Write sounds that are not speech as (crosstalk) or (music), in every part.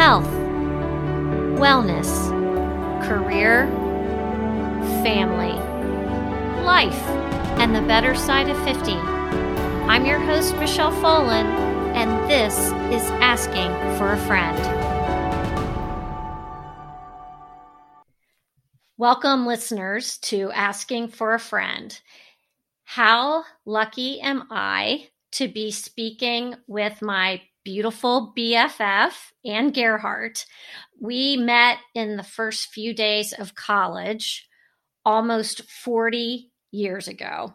health, wellness, career, family, life, and the better side of 50. I'm your host, Michelle Folan, and this is Asking for a Friend. Welcome, listeners, to Asking for a Friend. How lucky am I to be speaking with my beautiful BFF, Anne Gerhardt. We met in the first few days of college almost 40 years ago.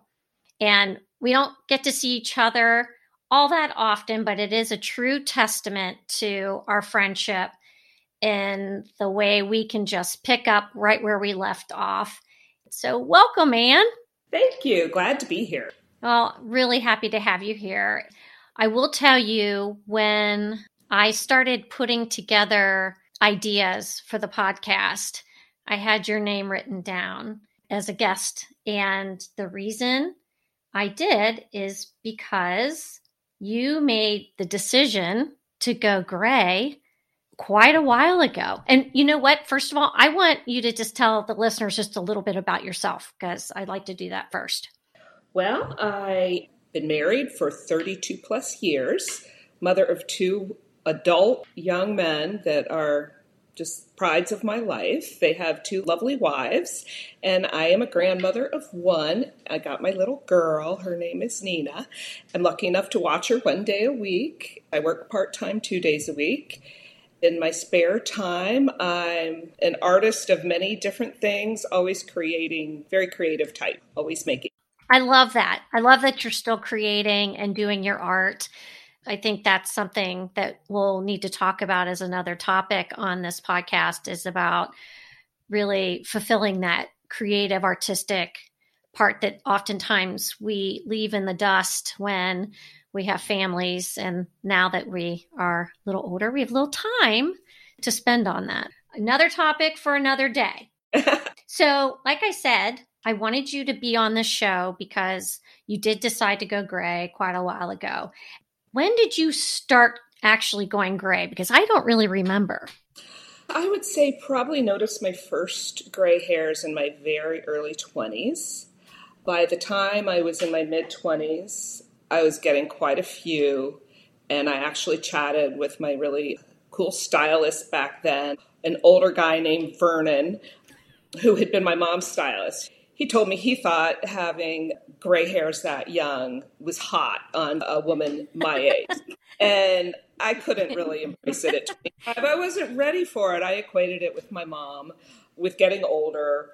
And we don't get to see each other all that often, but it is a true testament to our friendship in the way we can just pick up right where we left off. So, welcome, Anne. Thank you. Glad to be here. Well, really happy to have you here. I will tell you when I started putting together ideas for the podcast, I had your name written down as a guest. And the reason I did is because you made the decision to go gray quite a while ago. And you know what? First of all, I want you to just tell the listeners just a little bit about yourself because I'd like to do that first. Well, I been married for 32 plus years, mother of two adult young men that are just prides of my life. They have two lovely wives, and I am a grandmother of one. I got my little girl. Her name is Nina. I'm lucky enough to watch her one day a week. I work part time two days a week. In my spare time, I'm an artist of many different things, always creating, very creative type, always making. I love that. I love that you're still creating and doing your art. I think that's something that we'll need to talk about as another topic on this podcast is about really fulfilling that creative artistic part that oftentimes we leave in the dust when we have families and now that we are a little older we have a little time to spend on that another topic for another day (laughs) so like i said I wanted you to be on the show because you did decide to go gray quite a while ago. When did you start actually going gray? Because I don't really remember. I would say probably noticed my first gray hairs in my very early 20s. By the time I was in my mid 20s, I was getting quite a few, and I actually chatted with my really cool stylist back then, an older guy named Vernon, who had been my mom's stylist he told me he thought having gray hairs that young was hot on a woman my (laughs) age. and I couldn't really embrace it at 25. I wasn't ready for it. I equated it with my mom, with getting older.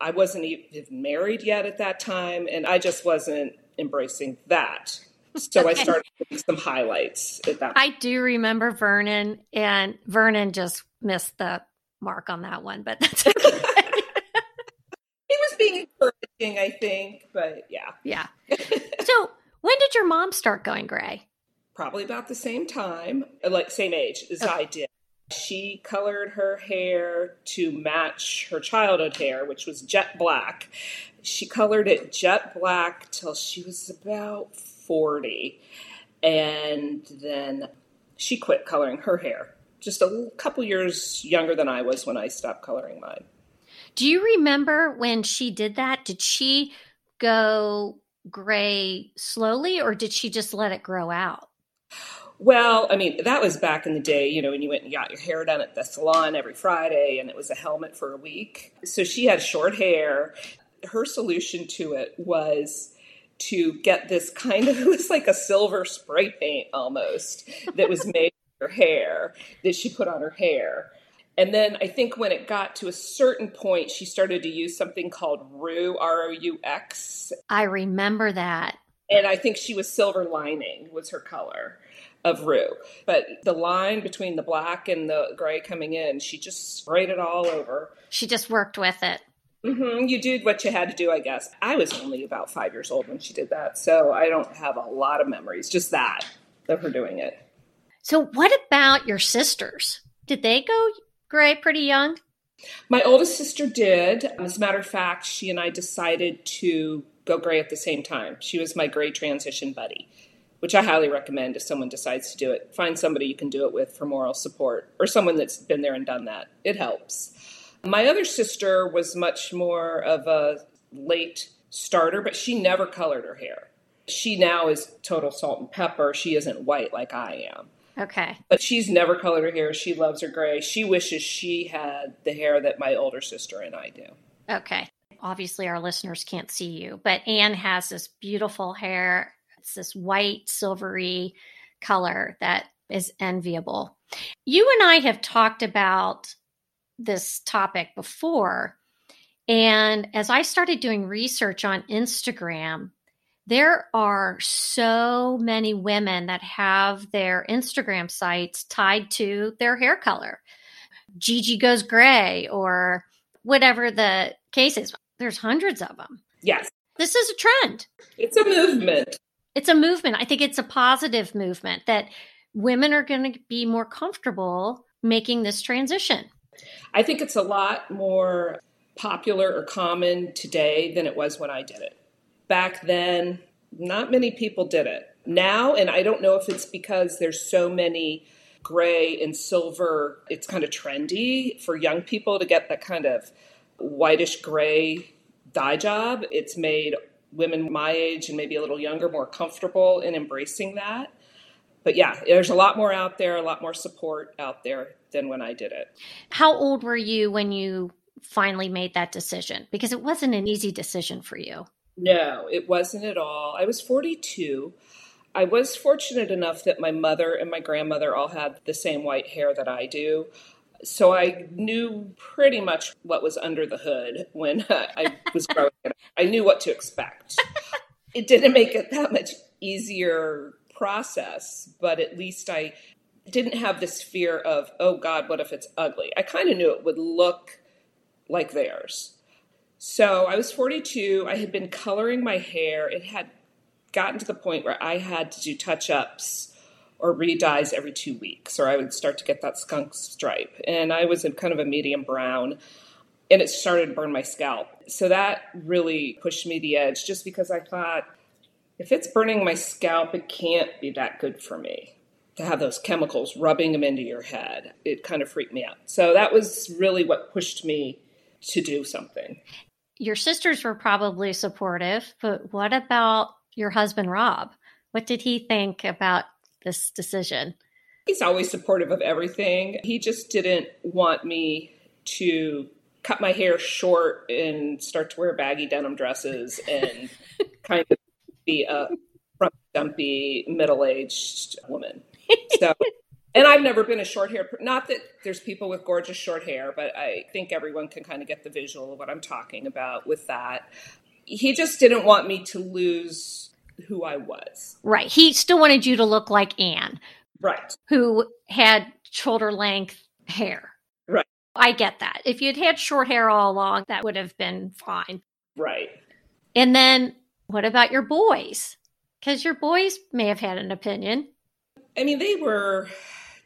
I wasn't even married yet at that time, and I just wasn't embracing that. So I started some highlights at that. I do remember Vernon, and Vernon just missed the mark on that one, but that's (laughs) okay I think, but yeah. Yeah. (laughs) so, when did your mom start going gray? Probably about the same time, uh, like same age as okay. I did. She colored her hair to match her childhood hair, which was jet black. She colored it jet black till she was about 40. And then she quit coloring her hair. Just a couple years younger than I was when I stopped coloring mine. Do you remember when she did that? Did she go gray slowly or did she just let it grow out? Well, I mean, that was back in the day, you know, when you went and got your hair done at the salon every Friday and it was a helmet for a week. So she had short hair. Her solution to it was to get this kind of, (laughs) it was like a silver spray paint almost that was made her hair that she put on her hair. And then I think when it got to a certain point, she started to use something called Roux, R O U X. I remember that. And I think she was silver lining was her color of Roux. But the line between the black and the gray coming in, she just sprayed it all over. She just worked with it. Mm-hmm. You did what you had to do, I guess. I was only about five years old when she did that, so I don't have a lot of memories, just that of her doing it. So, what about your sisters? Did they go gray pretty young? My oldest sister did. As a matter of fact, she and I decided to go gray at the same time. She was my gray transition buddy. which I highly recommend if someone decides to do it. Find somebody you can do it with for moral support or someone that's been there and done that. It helps. My other sister was much more of a late starter, but she never colored her hair. She now is total salt and pepper. She isn't white like I am. Okay. But she's never colored her hair. She loves her gray. She wishes she had the hair that my older sister and I do. Okay. Obviously, our listeners can't see you, but Anne has this beautiful hair. It's this white, silvery color that is enviable. You and I have talked about this topic before. And as I started doing research on Instagram, there are so many women that have their Instagram sites tied to their hair color. Gigi goes gray or whatever the case is. There's hundreds of them. Yes. This is a trend. It's a movement. It's a movement. I think it's a positive movement that women are going to be more comfortable making this transition. I think it's a lot more popular or common today than it was when I did it. Back then, not many people did it. Now, and I don't know if it's because there's so many gray and silver, it's kind of trendy for young people to get that kind of whitish gray dye job. It's made women my age and maybe a little younger more comfortable in embracing that. But yeah, there's a lot more out there, a lot more support out there than when I did it. How old were you when you finally made that decision? Because it wasn't an easy decision for you. No, it wasn't at all. I was 42. I was fortunate enough that my mother and my grandmother all had the same white hair that I do. So I knew pretty much what was under the hood when (laughs) I was growing up. I knew what to expect. (laughs) It didn't make it that much easier process, but at least I didn't have this fear of, oh God, what if it's ugly? I kind of knew it would look like theirs. So I was 42. I had been coloring my hair. It had gotten to the point where I had to do touch ups or re-dyes every two weeks, or I would start to get that skunk stripe. And I was in kind of a medium brown, and it started to burn my scalp. So that really pushed me the edge just because I thought, if it's burning my scalp, it can't be that good for me to have those chemicals rubbing them into your head. It kind of freaked me out. So that was really what pushed me to do something. Your sisters were probably supportive, but what about your husband, Rob? What did he think about this decision? He's always supportive of everything. He just didn't want me to cut my hair short and start to wear baggy denim dresses and (laughs) kind of be a dumpy middle-aged woman. So, (laughs) and I've never been a short hair. Not that there's people with gorgeous short hair, but I think everyone can kind of get the visual of what I'm talking about with that. He just didn't want me to lose who I was. Right. He still wanted you to look like Anne. Right. Who had shoulder length hair. Right. I get that. If you'd had short hair all along, that would have been fine. Right. And then what about your boys? Because your boys may have had an opinion. I mean, they were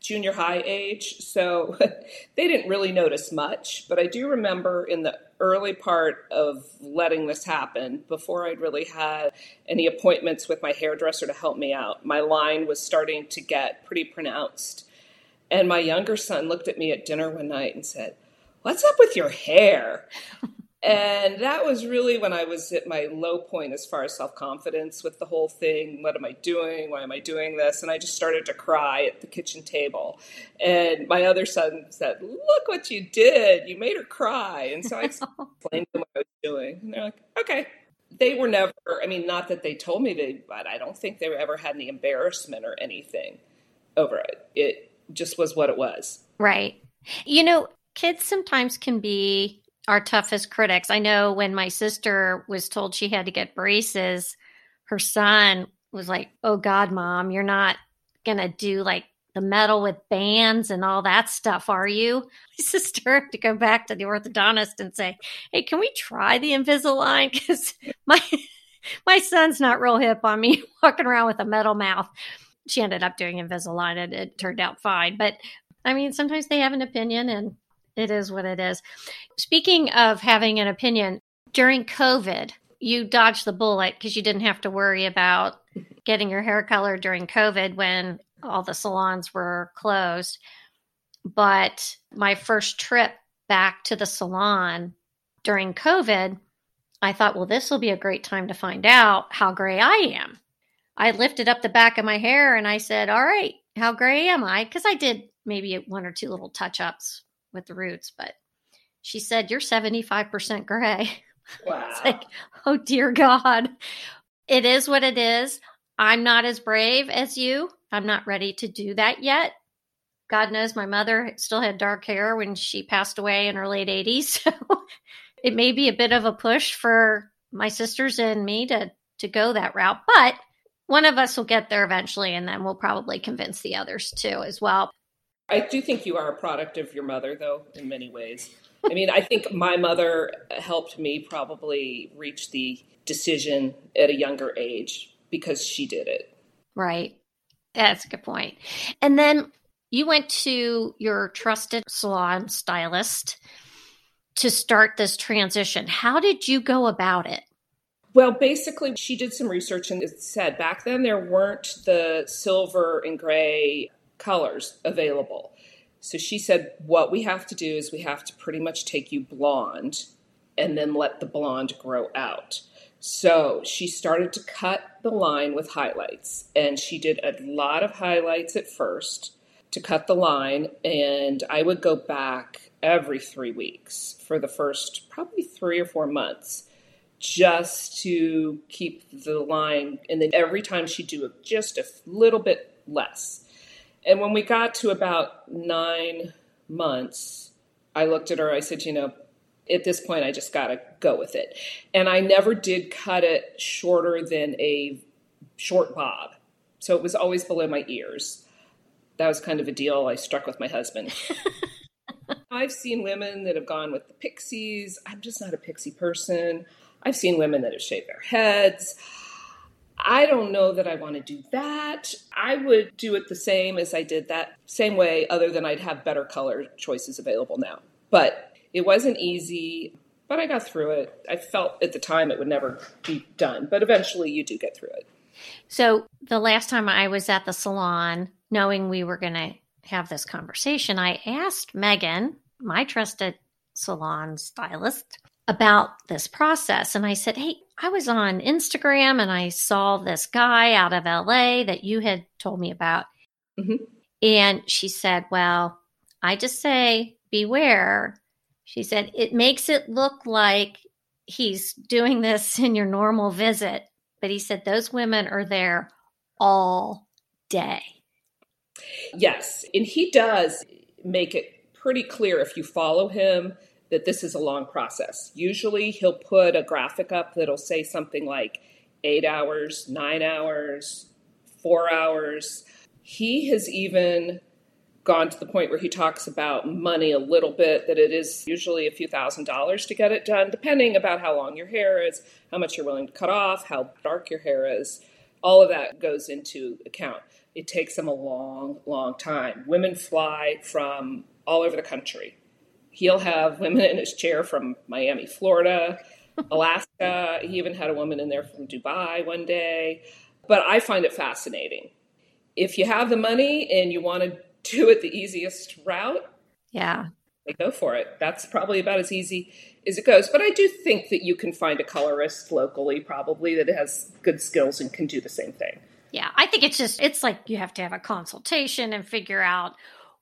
junior high age, so (laughs) they didn't really notice much. But I do remember in the early part of letting this happen, before I'd really had any appointments with my hairdresser to help me out, my line was starting to get pretty pronounced. And my younger son looked at me at dinner one night and said, What's up with your hair? And that was really when I was at my low point as far as self confidence with the whole thing. What am I doing? Why am I doing this? And I just started to cry at the kitchen table. And my other son said, Look what you did. You made her cry. And so I (laughs) explained to them what I was doing. And they're like, Okay. They were never, I mean, not that they told me they, but I don't think they ever had any embarrassment or anything over it. It just was what it was. Right. You know, kids sometimes can be our toughest critics. I know when my sister was told she had to get braces, her son was like, Oh God, mom, you're not to do like the metal with bands and all that stuff, are you? My (laughs) sister had to go back to the orthodontist and say, Hey, can we try the Invisalign? Because (laughs) my, my son's not real hip on me (laughs) walking around with a metal mouth. She ended up doing Invisalign and it turned out fine. But I mean, sometimes they have an opinion and it is what it is. Speaking of having an opinion, during COVID, you dodged the bullet because you didn't have to worry about getting your hair colored during COVID when all the salons were closed. But my first trip back to the salon during COVID, I thought, well, this will be a great time to find out how gray I am. I lifted up the back of my hair and I said, All right, how gray am I? Because I did maybe one or two little touch ups with the roots, but she said, You're 75% gray. Wow. (laughs) it's like, oh dear God. It is what it is. I'm not as brave as you. I'm not ready to do that yet. God knows my mother still had dark hair when she passed away in her late 80s. (laughs) So it may be a bit of a push for my sisters and me to to go that route, but one of us will get there eventually and then we'll probably convince the others too as well. I do think you are a product of your mother though in many ways. I mean, I think my mother helped me probably reach the decision at a younger age because she did it. Right. That's a good point. And then you went to your trusted salon stylist to start this transition. How did you go about it? Well, basically, she did some research and it said back then there weren't the silver and gray colors available. So she said, What we have to do is we have to pretty much take you blonde and then let the blonde grow out. So she started to cut the line with highlights, and she did a lot of highlights at first to cut the line. And I would go back every three weeks for the first probably three or four months just to keep the line. And then every time she'd do just a little bit less. And when we got to about nine months, I looked at her, I said, you know, at this point, I just got to go with it. And I never did cut it shorter than a short bob. So it was always below my ears. That was kind of a deal I struck with my husband. (laughs) I've seen women that have gone with the pixies. I'm just not a pixie person. I've seen women that have shaved their heads. I don't know that I want to do that. I would do it the same as I did that same way, other than I'd have better color choices available now. But it wasn't easy, but I got through it. I felt at the time it would never be done, but eventually you do get through it. So the last time I was at the salon, knowing we were going to have this conversation, I asked Megan, my trusted salon stylist, about this process. And I said, Hey, I was on Instagram and I saw this guy out of LA that you had told me about. Mm-hmm. And she said, Well, I just say beware. She said, It makes it look like he's doing this in your normal visit. But he said, Those women are there all day. Yes. And he does make it pretty clear if you follow him that this is a long process. Usually he'll put a graphic up that'll say something like eight hours, nine hours, four hours. He has even gone to the point where he talks about money a little bit, that it is usually a few thousand dollars to get it done, depending about how long your hair is, how much you're willing to cut off, how dark your hair is. All of that goes into account. It takes them a long, long time. Women fly from all over the country he'll have women in his chair from Miami, Florida, (laughs) Alaska. he even had a woman in there from Dubai one day. But I find it fascinating. If you have the money and you want to do it the easiest route, yeah, go for it. That's probably about as easy as it goes. But I do think that you can find a colorist locally, probably that has good skills and can do the same thing. Yeah, I think it's just it's like you have to have a consultation and figure out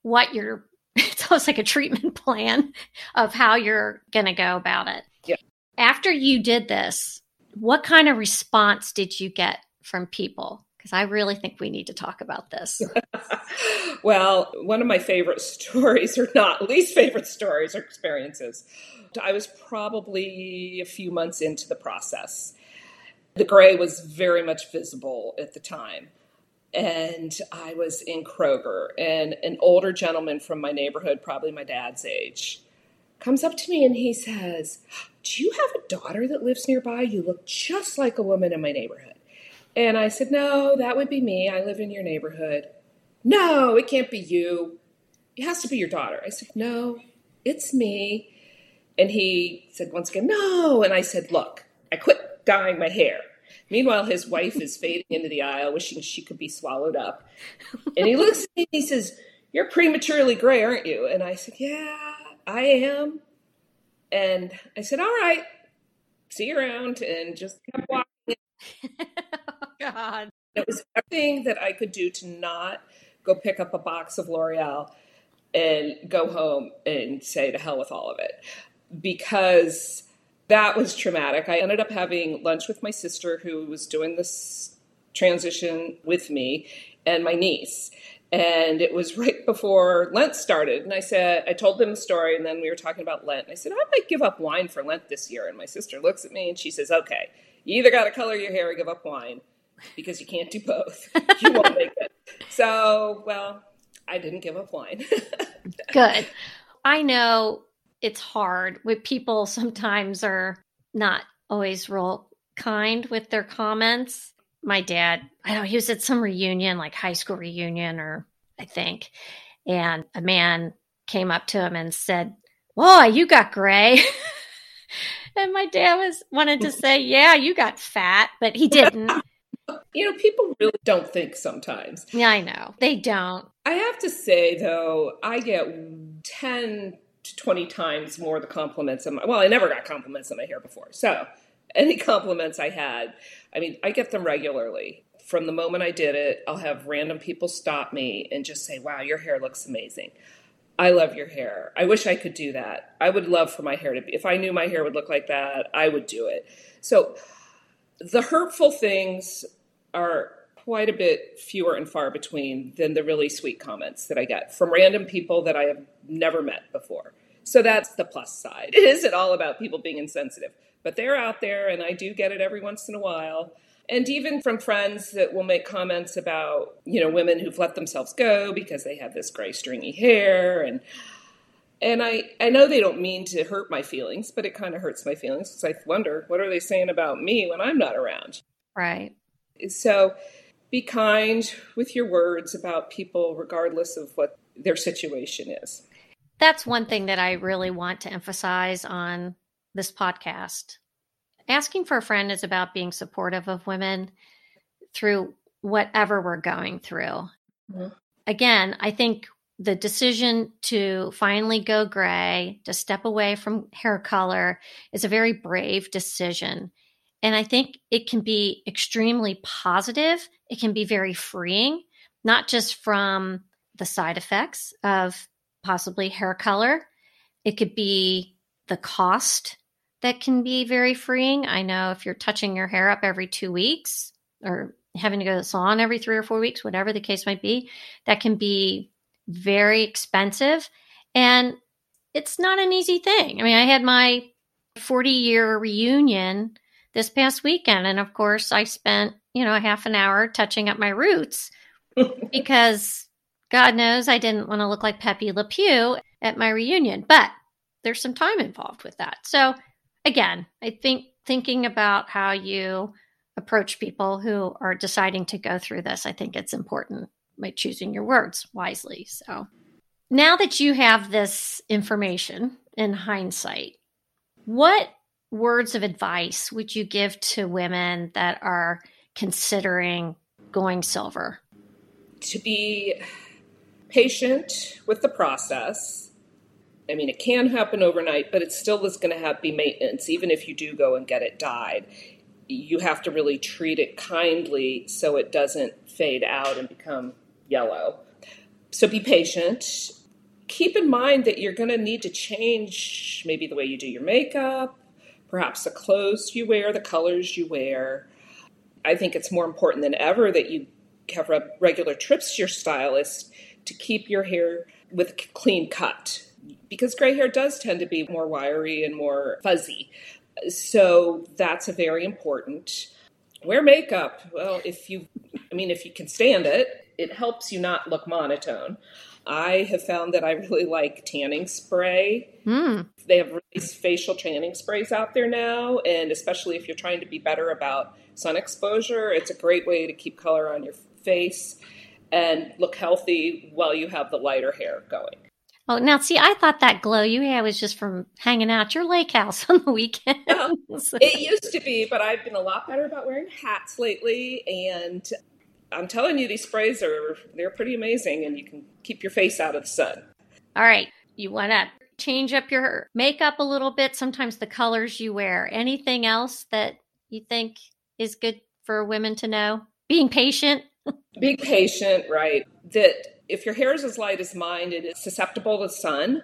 what your (laughs) it's almost like a treatment (laughs) plan of how you're going to go about it. Yeah. After you did this, what kind of response did you get from people? Because I really think we need to talk about this. (laughs) well, one of my favorite stories, or not least favorite stories or experiences, I was probably a few months into the process. The gray was very much visible at the time and I was in Kroger, and an older gentleman from my neighborhood, probably my dad's age, comes up to me and he says, Do you have a daughter that lives nearby? You look just like a woman in my neighborhood. And I said, No, that would be me. I live in your neighborhood. No, it can't be you. It has to be your daughter. I said, No, it's me. And he said once again, No. And I said, Look, I quit dyeing my hair. Meanwhile, his wife is fading into the aisle, wishing she could be swallowed up. And he looks at me and he says, You're prematurely gray, aren't you? And I said, Yeah, I am. And I said, All right, see you around. And just kept (laughs) walking. oh, God. It was everything that I could do to not go pick up a box of L'Oreal and go home and say to hell with all of it because that was traumatic. I ended up having lunch with my sister who was doing this transition with me and my niece. And it was (laughs) right before Lent started. And I said, I told them the story, and then we were talking about Lent. And I said, I might give up wine for Lent this year. And my sister looks at me and she says, Okay, you either got to color your hair or give up wine because you can't do both. (laughs) you won't make it. So, well, I didn't give up wine. (laughs) Good. I know it's hard with people (laughs) sometimes are not always real kind with their comments. My dad, I know he was at some reunion, like high school reunion, or I think, and a man came up to him and said, "Boy, you got gray." (laughs) and my dad was wanted to say, (laughs) "Yeah, you got fat," but he didn't. You know, people really don't think sometimes. Yeah, I know. They don't. I have to say, though, I get 10 to 20 times more the compliments. On my, well, I never got compliments on my hair before. So, (laughs) any compliments I had, I mean, I get them regularly. From the moment I did it, I'll have random people stop me and just say, wow, your hair looks amazing. I love your hair. I wish I could do that. I would love for my hair to be, if I knew my hair would look like that, I would do it. So, the hurtful things are quite a bit fewer and far between than the really sweet comments that I get from random people that I have never met before. So that's the plus side. (laughs) It isn't all about people being insensitive, but they're out there and I do get it every once in a while. And even from friends that will make comments about, you know, women who've let themselves go because they have this gray stringy hair and and I, I know they don't mean to hurt my feelings, but it kind of hurts my feelings because I wonder what are they saying about me when I'm not around. Right. So be kind with your words about people, regardless of what their situation is. That's one thing that I really want to emphasize on this podcast. Asking for a friend is about being supportive of women through whatever we're going through. Mm-hmm. Again, I think the decision to finally go gray, to step away from hair color, is a very brave decision. And I think it can be extremely positive. It can be very freeing, not just from the side effects of possibly hair color. It could be the cost that can be very freeing. I know if you're touching your hair up every two weeks or having to go to the salon every three or four weeks, whatever the case might be, that can be very expensive. And it's not an easy thing. I mean, I had my 40 year reunion this past weekend. And of course, I spent, you know, a half an hour touching up my roots (laughs) because God knows I didn't want to look like Pepe Le Pew at my reunion. But there's some time involved with that. So, again, I think thinking about how you approach people who are deciding to go through this, I think it's important by choosing your words wisely. So, now that you have this information in hindsight, what words of advice would you give to women that are considering going silver? To be patient with the process. I mean, it can happen overnight, but it still is going to have be maintenance, even if you do go and get it dyed. You have to really treat it kindly so it doesn't fade out and become yellow. So be patient. Keep in mind that you're going to need to change maybe the way you do your makeup, perhaps the clothes you wear, the colors you wear. I think it's more important than ever that you have regular trips to your stylist to keep your hair with a clean cut because gray hair does tend to be more wiry and more fuzzy. So that's a very important. Wear makeup. Well, if you, I mean, if you can stand it, it helps you not look monotone. I have found that I really (laughs) like tanning spray. Mm. They have really facial tanning sprays out there now, and especially if you're trying to be better about sun exposure, it's a great way to keep color on your face and look healthy while you have the lighter hair going. Oh, now see, I thought that glow you had was just from hanging out at your lake house (laughs) on the weekend. Well, it used to be, but I've been a lot better about wearing hats lately. And I'm telling you, these sprays are they're pretty amazing, and you can keep your face out of the sun. All right, you want to change up your makeup a little bit. Sometimes the colors you wear. Anything else that you think is good for women to know? Being patient. (laughs) Being patient, right? That if your hair is as light as mine, it is susceptible to sun.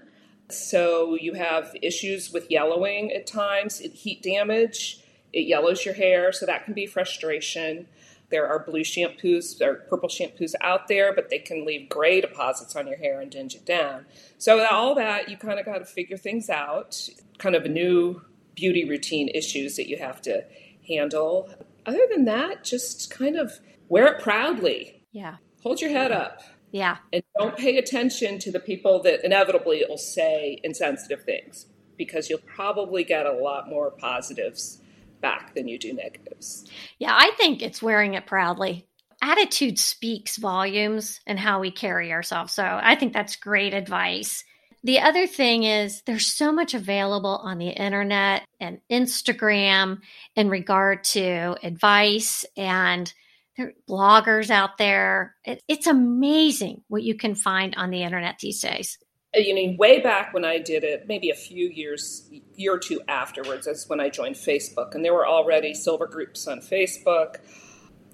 So you have issues with yellowing at times, It heat damage, it yellows your hair, so that can be frustration. There are blue shampoos or purple shampoos out there, but they can leave gray deposits on your hair and dinge it down. So, all that, you kind of got to figure things out, kind of new beauty routine issues that you have to handle. Other than that, just kind of wear it proudly. Yeah. Hold your head up. Yeah. And don't pay attention to the people that inevitably will say insensitive things because you'll probably get a lot more positives back than you do negatives. Yeah, I think it's wearing it proudly. Attitude speaks volumes and how we carry ourselves. So I think that's great advice. The other thing is there's so much available on the internet and Instagram in regard to advice and there are bloggers out there. It, it's amazing what you can find on the internet these days. You mean way back when I did it, maybe a few years, year or two afterwards, that's when I joined Facebook, and there were already silver groups on Facebook.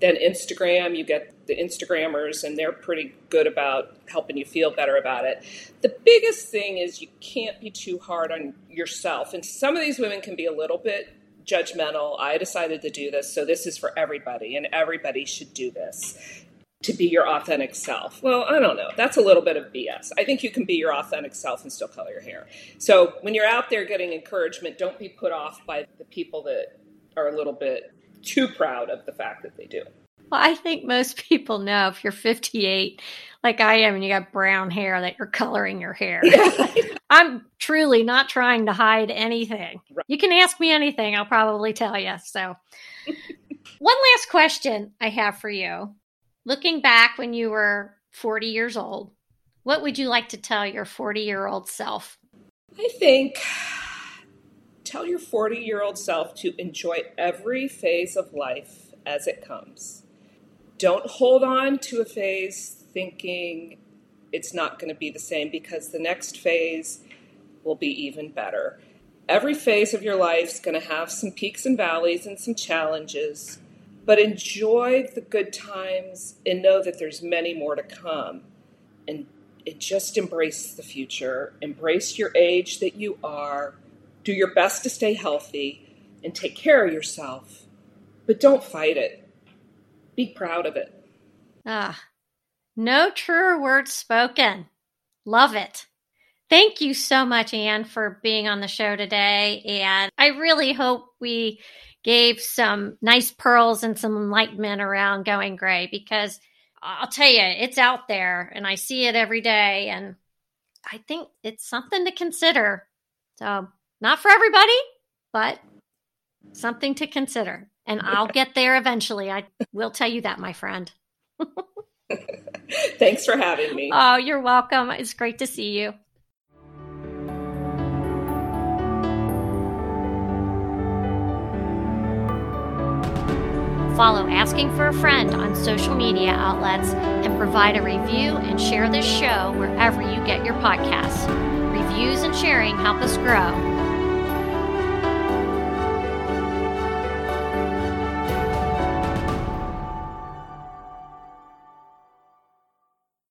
Then Instagram, you get the Instagrammers, and they're pretty good about helping you feel better about it. The biggest thing is you can't be too hard on yourself, and some of these women can be a little bit judgmental. I decided to do this, so this is for everybody, and everybody should do this to be your authentic self. Well, I don't know. That's a little bit of BS. I think you can be your authentic self and still color your hair. So when you're out there getting encouragement, don't be put off by the people that are a little bit too proud of the fact that they do. Well, I think most (laughs) people know if you're 58, like I am, and you got brown hair, that you're coloring your hair. (laughs) I'm truly not trying to hide anything. Right. You can ask me anything, I'll probably tell you. So, (laughs) one last question I have for you. Looking back when you were 40 years old, what would you like to tell your 40 year old self? I think tell your 40 year old self to enjoy every phase of life as it comes. Don't hold on to a phase thinking it's not going to be the same because the next phase will be even better. Every phase of your life is going to have some peaks and valleys and some challenges, but enjoy the good times and know that there's many more to come. And just embrace the future, embrace your age that you are, do your best to stay healthy and take care of yourself, but don't fight it. Be proud of it. Ah, no truer words spoken. Love it. Thank you so much, Anne, for being on the show today. And I really hope we gave some nice pearls and some enlightenment around going gray because I'll tell you, it's out there and I see it every day. And I think it's something to consider. So, not for everybody, but something to consider. And I'll get there eventually. I will tell you that, my friend. (laughs) (laughs) Thanks for having me. Oh, you're welcome. It's great to see you. Follow Asking for a Friend on social media outlets and provide a review and share this show wherever you get your podcasts. Reviews and sharing help us grow